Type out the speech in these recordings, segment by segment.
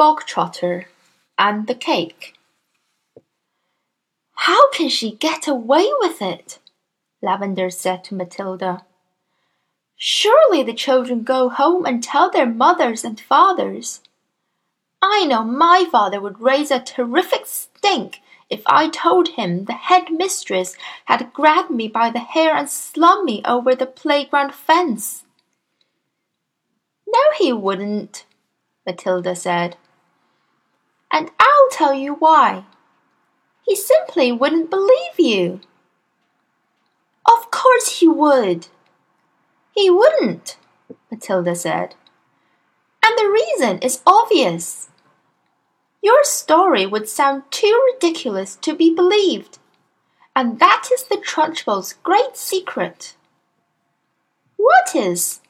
Bogtrotter and the Cake How can she get away with it? Lavender said to Matilda. Surely the children go home and tell their mothers and fathers. I know my father would raise a terrific stink if I told him the head mistress had grabbed me by the hair and slung me over the playground fence. No, he wouldn't, Matilda said. And I'll tell you why. He simply wouldn't believe you. Of course he would. He wouldn't, Matilda said. And the reason is obvious. Your story would sound too ridiculous to be believed. And that is the Trunchbull's great secret. What is?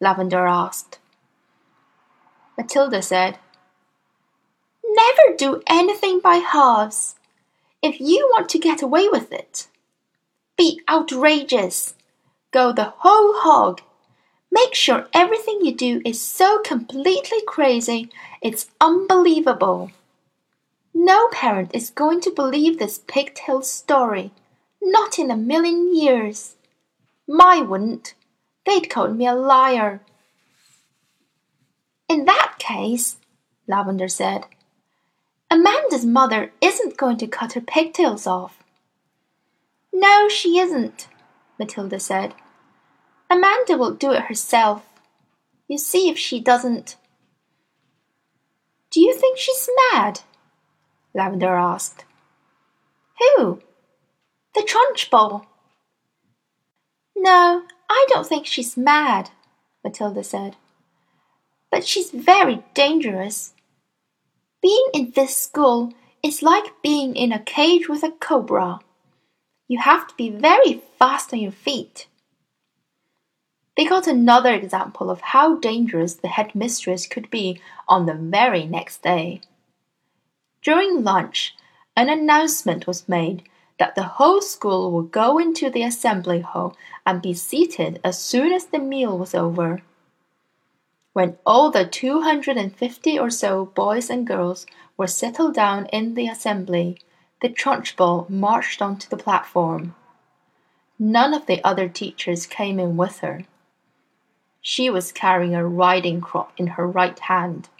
Lavender asked. Matilda said, Never do anything by halves if you want to get away with it. Be outrageous. Go the whole hog. Make sure everything you do is so completely crazy it's unbelievable. No parent is going to believe this pigtail story. Not in a million years. My wouldn't. They'd call me a liar. In that case, Lavender said, Amanda's mother isn't going to cut her pigtails off. No, she isn't, Matilda said. Amanda will do it herself. You see if she doesn't. Do you think she's mad? Lavender asked. Who? The Trunchbull. No, I don't think she's mad, Matilda said. But she's very dangerous. Being in this school is like being in a cage with a cobra. You have to be very fast on your feet. They got another example of how dangerous the headmistress could be on the very next day. During lunch, an announcement was made that the whole school would go into the assembly hall and be seated as soon as the meal was over. When all the two hundred and fifty or so boys and girls were settled down in the assembly, the Trunchbull marched onto the platform. None of the other teachers came in with her. She was carrying a riding crop in her right hand.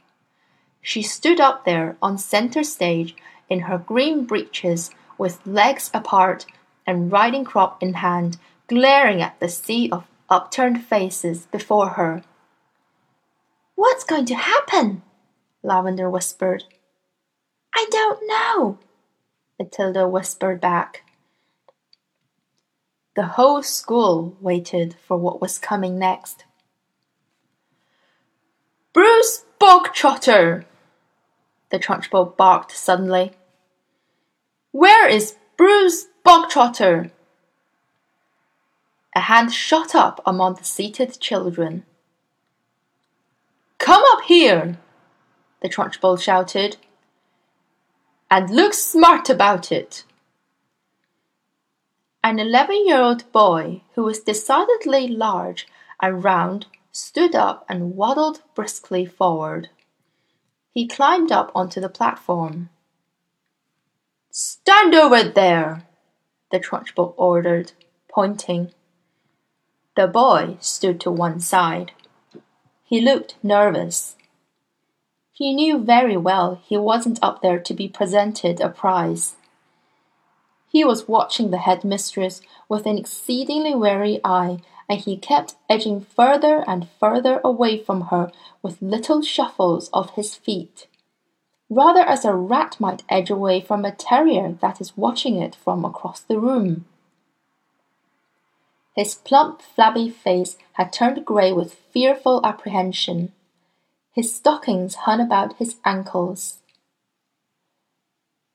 She stood up there on center stage in her green breeches with legs apart and riding crop in hand, glaring at the sea of upturned faces before her. What's going to happen? Lavender whispered. I don't know, Matilda whispered back. The whole school waited for what was coming next. Bruce Bogtrotter! the Trunchbull barked suddenly. Where is Bruce Bogtrotter? A hand shot up among the seated children. Come up here, the Trunchbull shouted, and look smart about it. An eleven year old boy who was decidedly large and round stood up and waddled briskly forward. He climbed up onto the platform. Stand over there, the Trunchbull ordered, pointing. The boy stood to one side. He looked nervous. He knew very well he wasn't up there to be presented a prize. He was watching the headmistress with an exceedingly wary eye and he kept edging further and further away from her with little shuffles of his feet, rather as a rat might edge away from a terrier that is watching it from across the room. His plump, flabby face had turned grey with fearful apprehension. His stockings hung about his ankles.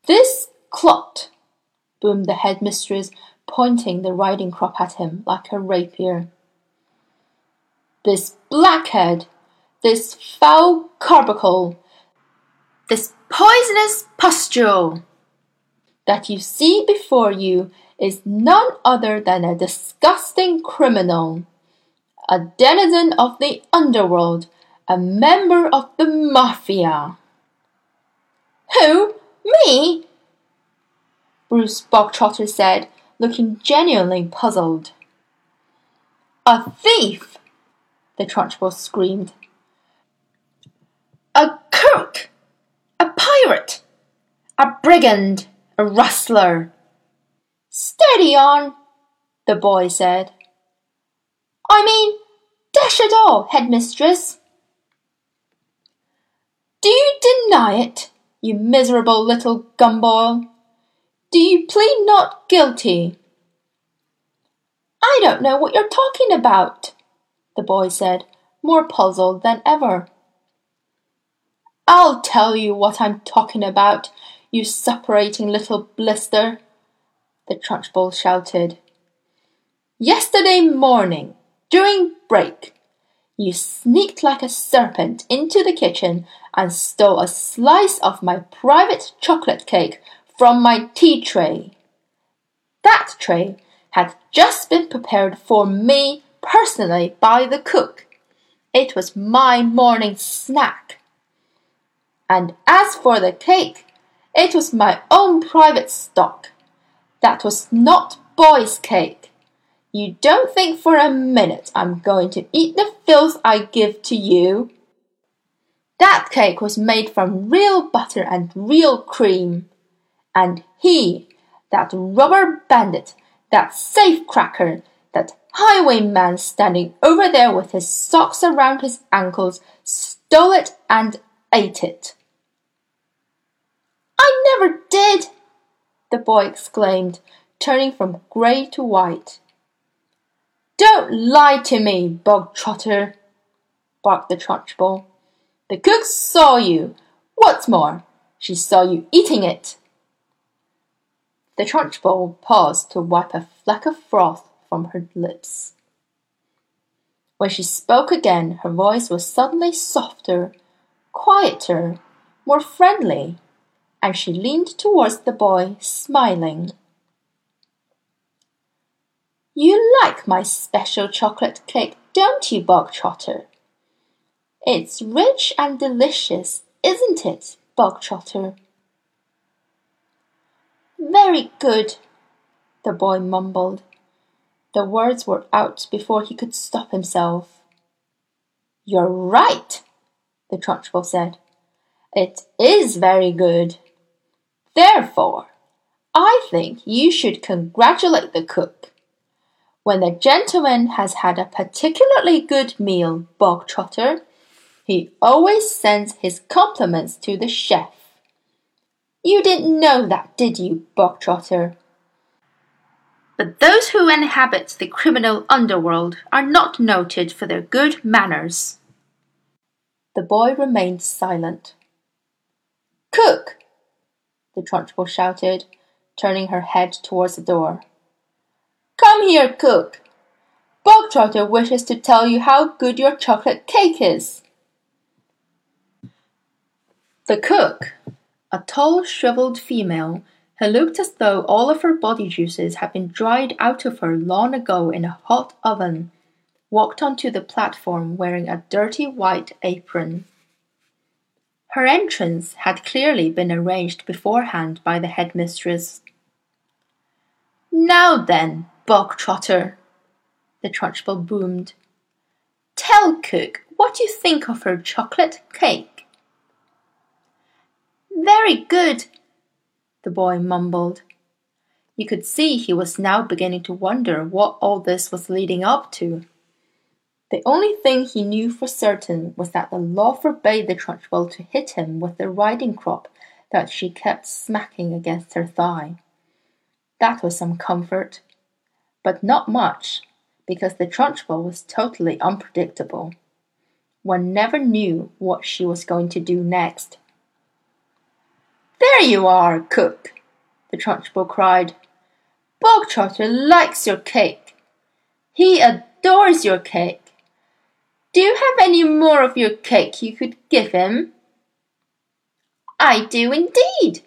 This clot, boomed the headmistress pointing the riding crop at him like a rapier. This blackhead, this foul carbuncle, this poisonous pustule that you see before you is none other than a disgusting criminal, a denizen of the underworld, a member of the mafia. Who? Me? Bruce Bogtrotter said, looking genuinely puzzled. A thief! the Trunchbull screamed. A crook! A pirate! A brigand! A rustler! Steady on, the boy said. I mean, dash it all, headmistress. Do you deny it, you miserable little gumboil? Do you plead not guilty? I don't know what you're talking about, the boy said, more puzzled than ever. I'll tell you what I'm talking about, you separating little blister, the Trunchbull shouted. Yesterday morning, during break, you sneaked like a serpent into the kitchen and stole a slice of my private chocolate cake from my tea tray. That tray had just been prepared for me personally by the cook. It was my morning snack. And as for the cake, it was my own private stock. That was not boy's cake. You don't think for a minute I'm going to eat the filth I give to you. That cake was made from real butter and real cream. And he, that rubber bandit, that safecracker, that highwayman standing over there with his socks around his ankles, stole it and ate it. I never did, the boy exclaimed, turning from grey to white. Don't lie to me, Bogtrotter, barked the Trunchbull. The cook saw you. What's more, she saw you eating it. The Trunchbull paused to wipe a fleck of froth from her lips. When she spoke again, her voice was suddenly softer, quieter, more friendly, and she leaned towards the boy, smiling. You like my special chocolate cake, don't you, Bogtrotter? It's rich and delicious, isn't it, Bogtrotter? Very good, the boy mumbled. The words were out before he could stop himself. You're right, the Trunchbull said. It is very good. Therefore, I think you should congratulate the cook. When the gentleman has had a particularly good meal, Bogtrotter, he always sends his compliments to the chef. You didn't know that, did you, Bogtrotter? But those who inhabit the criminal underworld are not noted for their good manners. The boy remained silent. Cook! The Trunchbull shouted, turning her head towards the door. Come here, cook! Bogtrotter wishes to tell you how good your chocolate cake is. The cook, a tall, shriveled female who looked as though all of her body juices had been dried out of her long ago in a hot oven, walked onto the platform wearing a dirty white apron. Her entrance had clearly been arranged beforehand by the headmistress. Now then, Bogtrotter, the Trunchbull boomed, tell cook what you think of her chocolate cake. Very good, the boy mumbled. You could see he was now beginning to wonder what all this was leading up to. The only thing he knew for certain was that the law forbade the Trunchbull to hit him with the riding crop that she kept smacking against her thigh. That was some comfort, but not much, because the Trunchbull was totally unpredictable. One never knew what she was going to do next. There you are, cook, the Trunchbull cried. Bogtrotter likes your cake. He adores your cake. Do you have any more of your cake you could give him? I do indeed,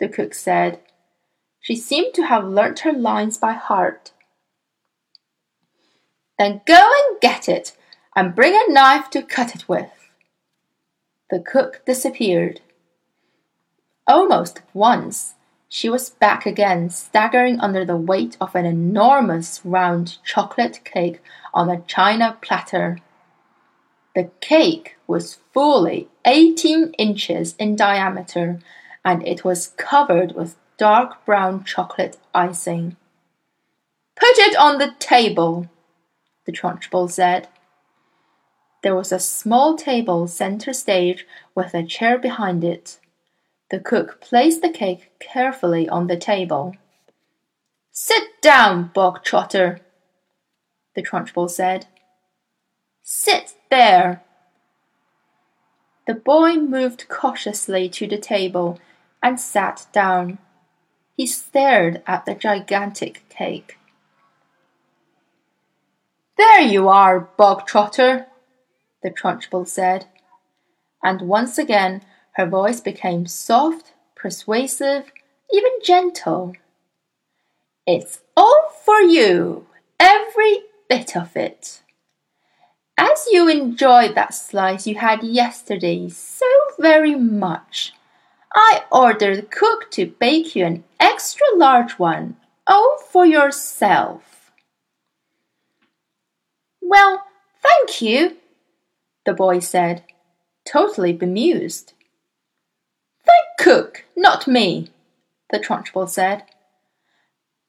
the cook said. She seemed to have learnt her lines by heart. Then go and get it, and bring a knife to cut it with. The cook disappeared. Almost at once, she was back again, staggering under the weight of an enormous round chocolate cake on a china platter. The cake was fully eighteen inches in diameter, and it was covered with dark brown chocolate icing. Put it on the table, the Trunchbull said. There was a small table center stage with a chair behind it. The cook placed the cake carefully on the table. Sit down, Bogtrotter, the Trunchbull said. Sit there. The boy moved cautiously to the table and sat down. He stared at the gigantic cake. There you are, Bogtrotter, the Trunchbull said, and once again her voice became soft, persuasive, even gentle. It's all for you, every bit of it. You enjoyed that slice you had yesterday so very much, I ordered the cook to bake you an extra large one, all for yourself. Well, thank you, the boy said, totally bemused. Thank cook, not me, the Trunchbull said.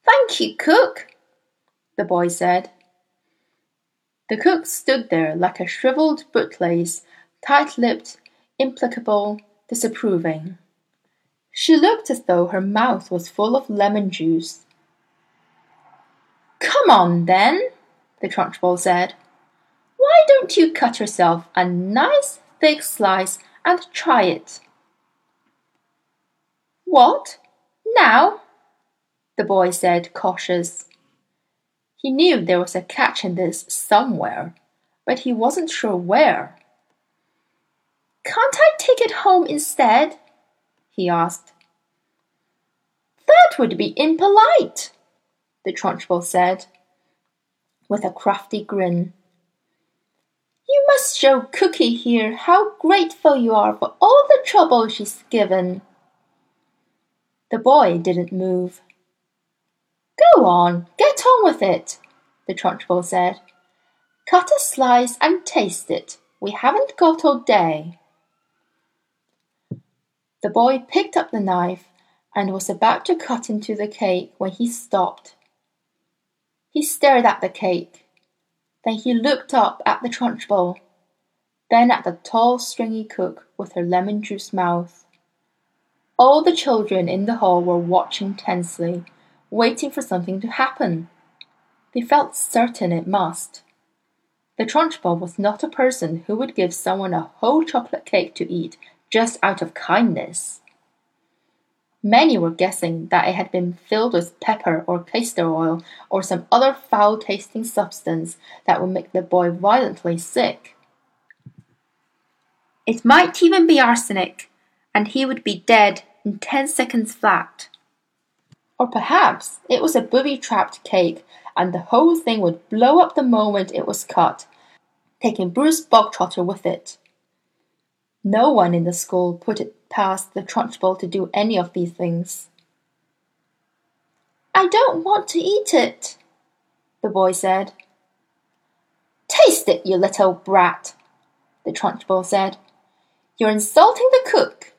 Thank you, cook, the boy said. The cook stood there like a shriveled bootlace, tight-lipped, implacable, disapproving. She looked as though her mouth was full of lemon juice. Come on, then, the Trunchbull said. Why don't you cut yourself a nice thick slice and try it? What? Now? the boy said, cautious. He knew there was a catch in this somewhere, but he wasn't sure where. Can't I take it home instead? he asked. That would be impolite, the Trunchbull said, with a crafty grin. You must show Cookie here how grateful you are for all the trouble she's given. The boy didn't move. Go on, get on with it, the Trunchbull said. Cut a slice and taste it. We haven't got all day. The boy picked up the knife and was about to cut into the cake when he stopped. He stared at the cake. Then he looked up at the Trunchbull, then at the tall, stringy cook with her lemon juice mouth. All the children in the hall were watching tensely, waiting for something to happen. They felt certain it must. The Trunchbull was not a person who would give someone a whole chocolate cake to eat just out of kindness. Many were guessing that it had been filled with pepper or castor oil or some other foul tasting substance that would make the boy violently sick. It might even be arsenic, and he would be dead in ten seconds flat. Or perhaps it was a booby trapped cake and the whole thing would blow up the moment it was cut, taking Bruce Bogtrotter with it. No one in the school put it past the Trunchbull to do any of these things. I don't want to eat it, the boy said. Taste it, you little brat, the Trunchbull said. You're insulting the cook.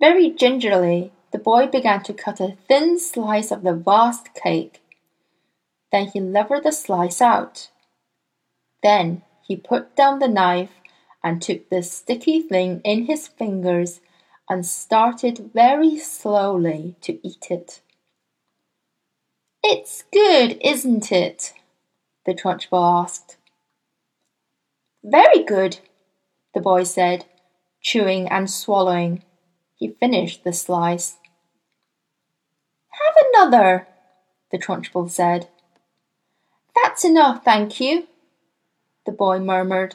Very gingerly, the boy began to cut a thin slice of the vast cake. Then he levered the slice out. Then he put down the knife and took the sticky thing in his fingers and started very slowly to eat it. It's good, isn't it? the Trunchbull asked. Very good, the boy said, chewing and swallowing. He finished the slice. Have another, the Trunchbull said. That's enough, thank you, the boy murmured.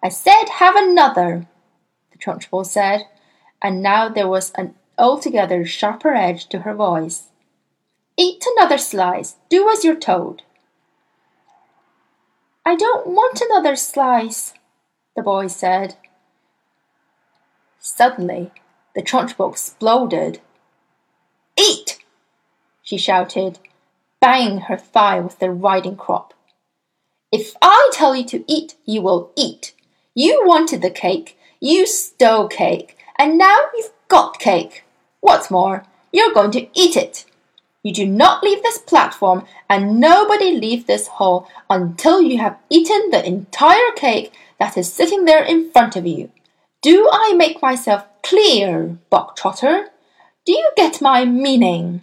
I said have another, the Trunchbull said, and now there was an altogether sharper edge to her voice. Eat another slice. Do as you're told. I don't want another slice, the boy said. Suddenly, the Trunchbull exploded. Eat! she shouted, banging her thigh with the riding crop. If I tell you to eat, you will eat. You wanted the cake, you stole cake, and now you've got cake. What's more, you're going to eat it. You do not leave this platform, and nobody leave this hall until you have eaten the entire cake that is sitting there in front of you. Do I make myself clear, Bogtrotter? Do you get my meaning?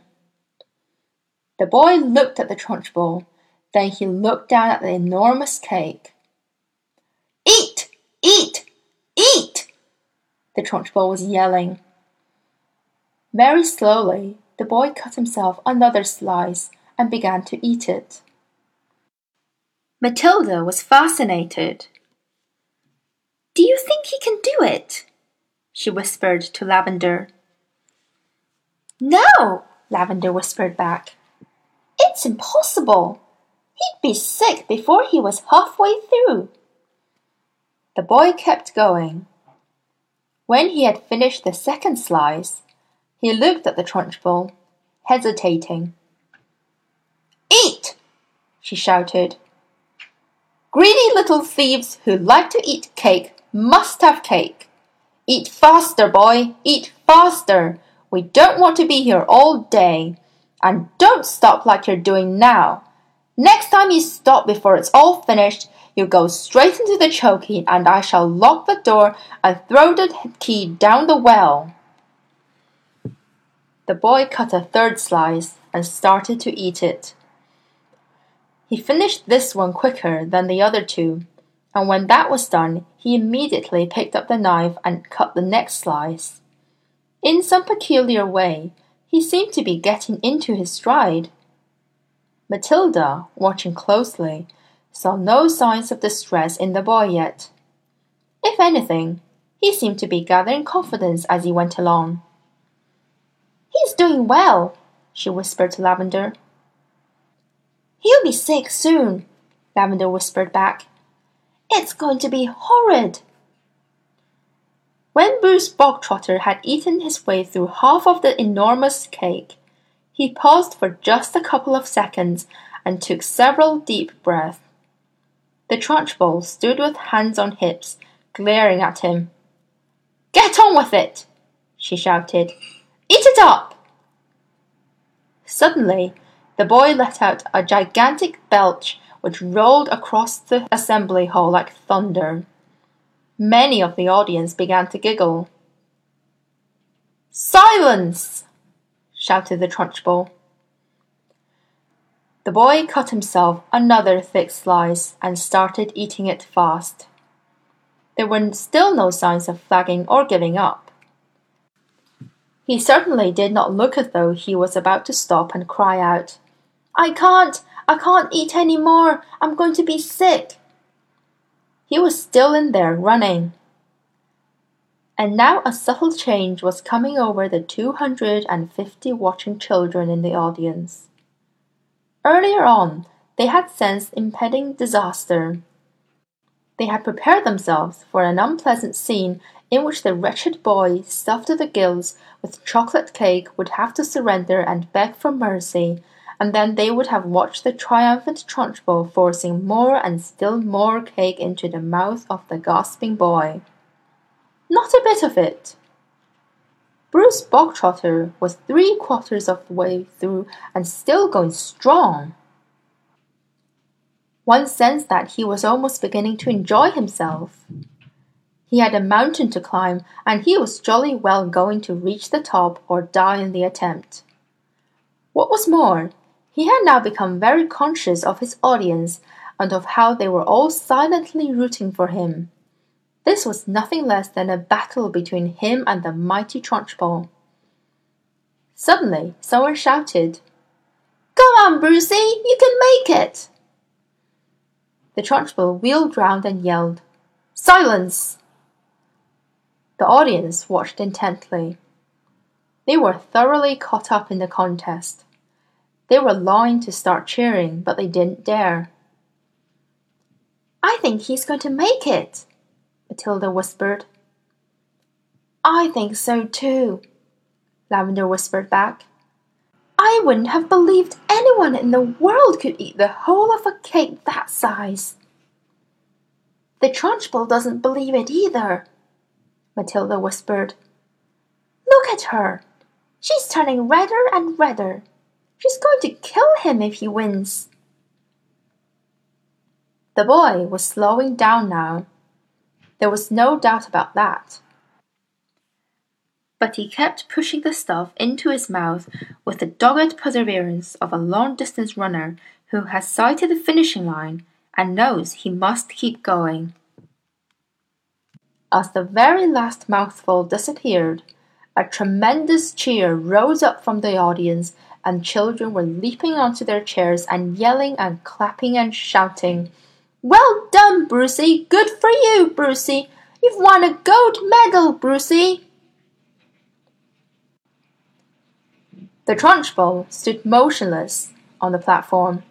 The boy looked at the Trunchbull, then he looked down at the enormous cake. Eat! Eat! Eat! The Trunchbull was yelling. Very slowly, the boy cut himself another slice and began to eat it. Matilda was fascinated. Do you think he can do it? she whispered to Lavender. No, Lavender whispered back. It's impossible. He'd be sick before he was halfway through. The boy kept going. When he had finished the second slice, he looked at the Trunchbull, hesitating. Eat! she shouted. Greedy little thieves who like to eat cake must have cake. Eat faster, boy, eat faster. We don't want to be here all day. And don't stop like you're doing now. Next time you stop before it's all finished, you go straight into the Chokey, and I shall lock the door and throw the key down the well. The boy cut a third slice and started to eat it. He finished this one quicker than the other two, and when that was done, he immediately picked up the knife and cut the next slice. In some peculiar way, he seemed to be getting into his stride. Matilda, watching closely, saw no signs of distress in the boy yet. If anything, he seemed to be gathering confidence as he went along. He's doing well, she whispered to Lavender. He'll be sick soon, Lavender whispered back. It's going to be horrid. When Bruce Bogtrotter had eaten his way through half of the enormous cake, he paused for just a couple of seconds and took several deep breaths. The Trunchbull stood with hands on hips, glaring at him. Get on with it! she shouted. Eat it up! Suddenly, the boy let out a gigantic belch which rolled across the assembly hall like thunder. Many of the audience began to giggle. Silence! shouted the Trunchbull. The boy cut himself another thick slice and started eating it fast. There were still no signs of flagging or giving up. He certainly did not look as though he was about to stop and cry out, I can't, I can't eat any more, I'm going to be sick. He was still in there running. And now a subtle change was coming over the two hundred and fifty watching children in the audience. Earlier on, they had sensed impending disaster. They had prepared themselves for an unpleasant scene in which the wretched boy, stuffed to the gills with chocolate cake, would have to surrender and beg for mercy, and then they would have watched the triumphant Trunchbull forcing more and still more cake into the mouth of the gasping boy. Not a bit of it. Bruce Bogtrotter was three quarters of the way through and still going strong. One sensed that he was almost beginning to enjoy himself. He had a mountain to climb, and he was jolly well going to reach the top or die in the attempt. What was more, he had now become very conscious of his audience and of how they were all silently rooting for him. This was nothing less than a battle between him and the mighty Trunchbull. Suddenly, someone shouted, Come on, Brucey, you can make it! The Trunchbull wheeled round and yelled, Silence! The audience watched intently. They were thoroughly caught up in the contest. They were longing to start cheering, but they didn't dare. I think he's going to make it, Matilda whispered. I think so too, Lavender whispered back. I wouldn't have believed anyone in the world could eat the whole of a cake that size. The Trunchbull doesn't believe it either, Matilda whispered. Look at her. She's turning redder and redder. She's going to kill him if he wins. The boy was slowing down now. There was no doubt about that but he kept pushing the stuff into his mouth with the dogged perseverance of a long distance runner who has sighted the finishing line and knows he must keep going. As the very last mouthful disappeared, a tremendous cheer rose up from the audience, and children were leaping onto their chairs and yelling and clapping and shouting. Well done, Brucey! Good for you, Brucey! You've won a gold medal, Brucey! The Trunchbull stood motionless on the platform.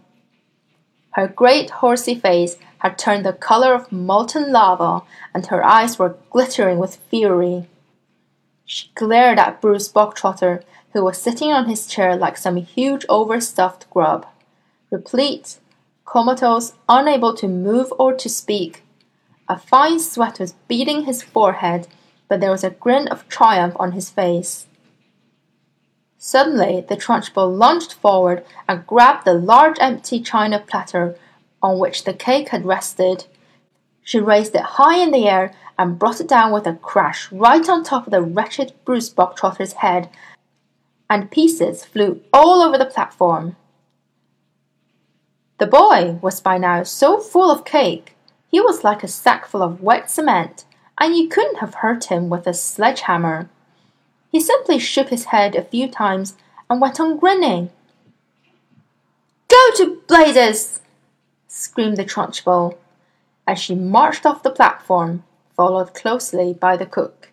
Her great horsey face had turned the color of molten lava, and her eyes were glittering with fury. She glared at Bruce Bogtrotter, who was sitting on his chair like some huge overstuffed grub, replete, comatose, unable to move or to speak. A fine sweat was beading his forehead, but there was a grin of triumph on his face. Suddenly the Trunchbull lunged forward and grabbed the large empty china platter on which the cake had rested. She raised it high in the air and brought it down with a crash right on top of the wretched Bruce Bogtrotter's head, and pieces flew all over the platform. The boy was by now so full of cake he was like a sack full of wet cement, and you couldn't have hurt him with a sledgehammer. He simply shook his head a few times and went on grinning. Go to blazes! screamed the Trunchbull, as she marched off the platform, followed closely by the cook.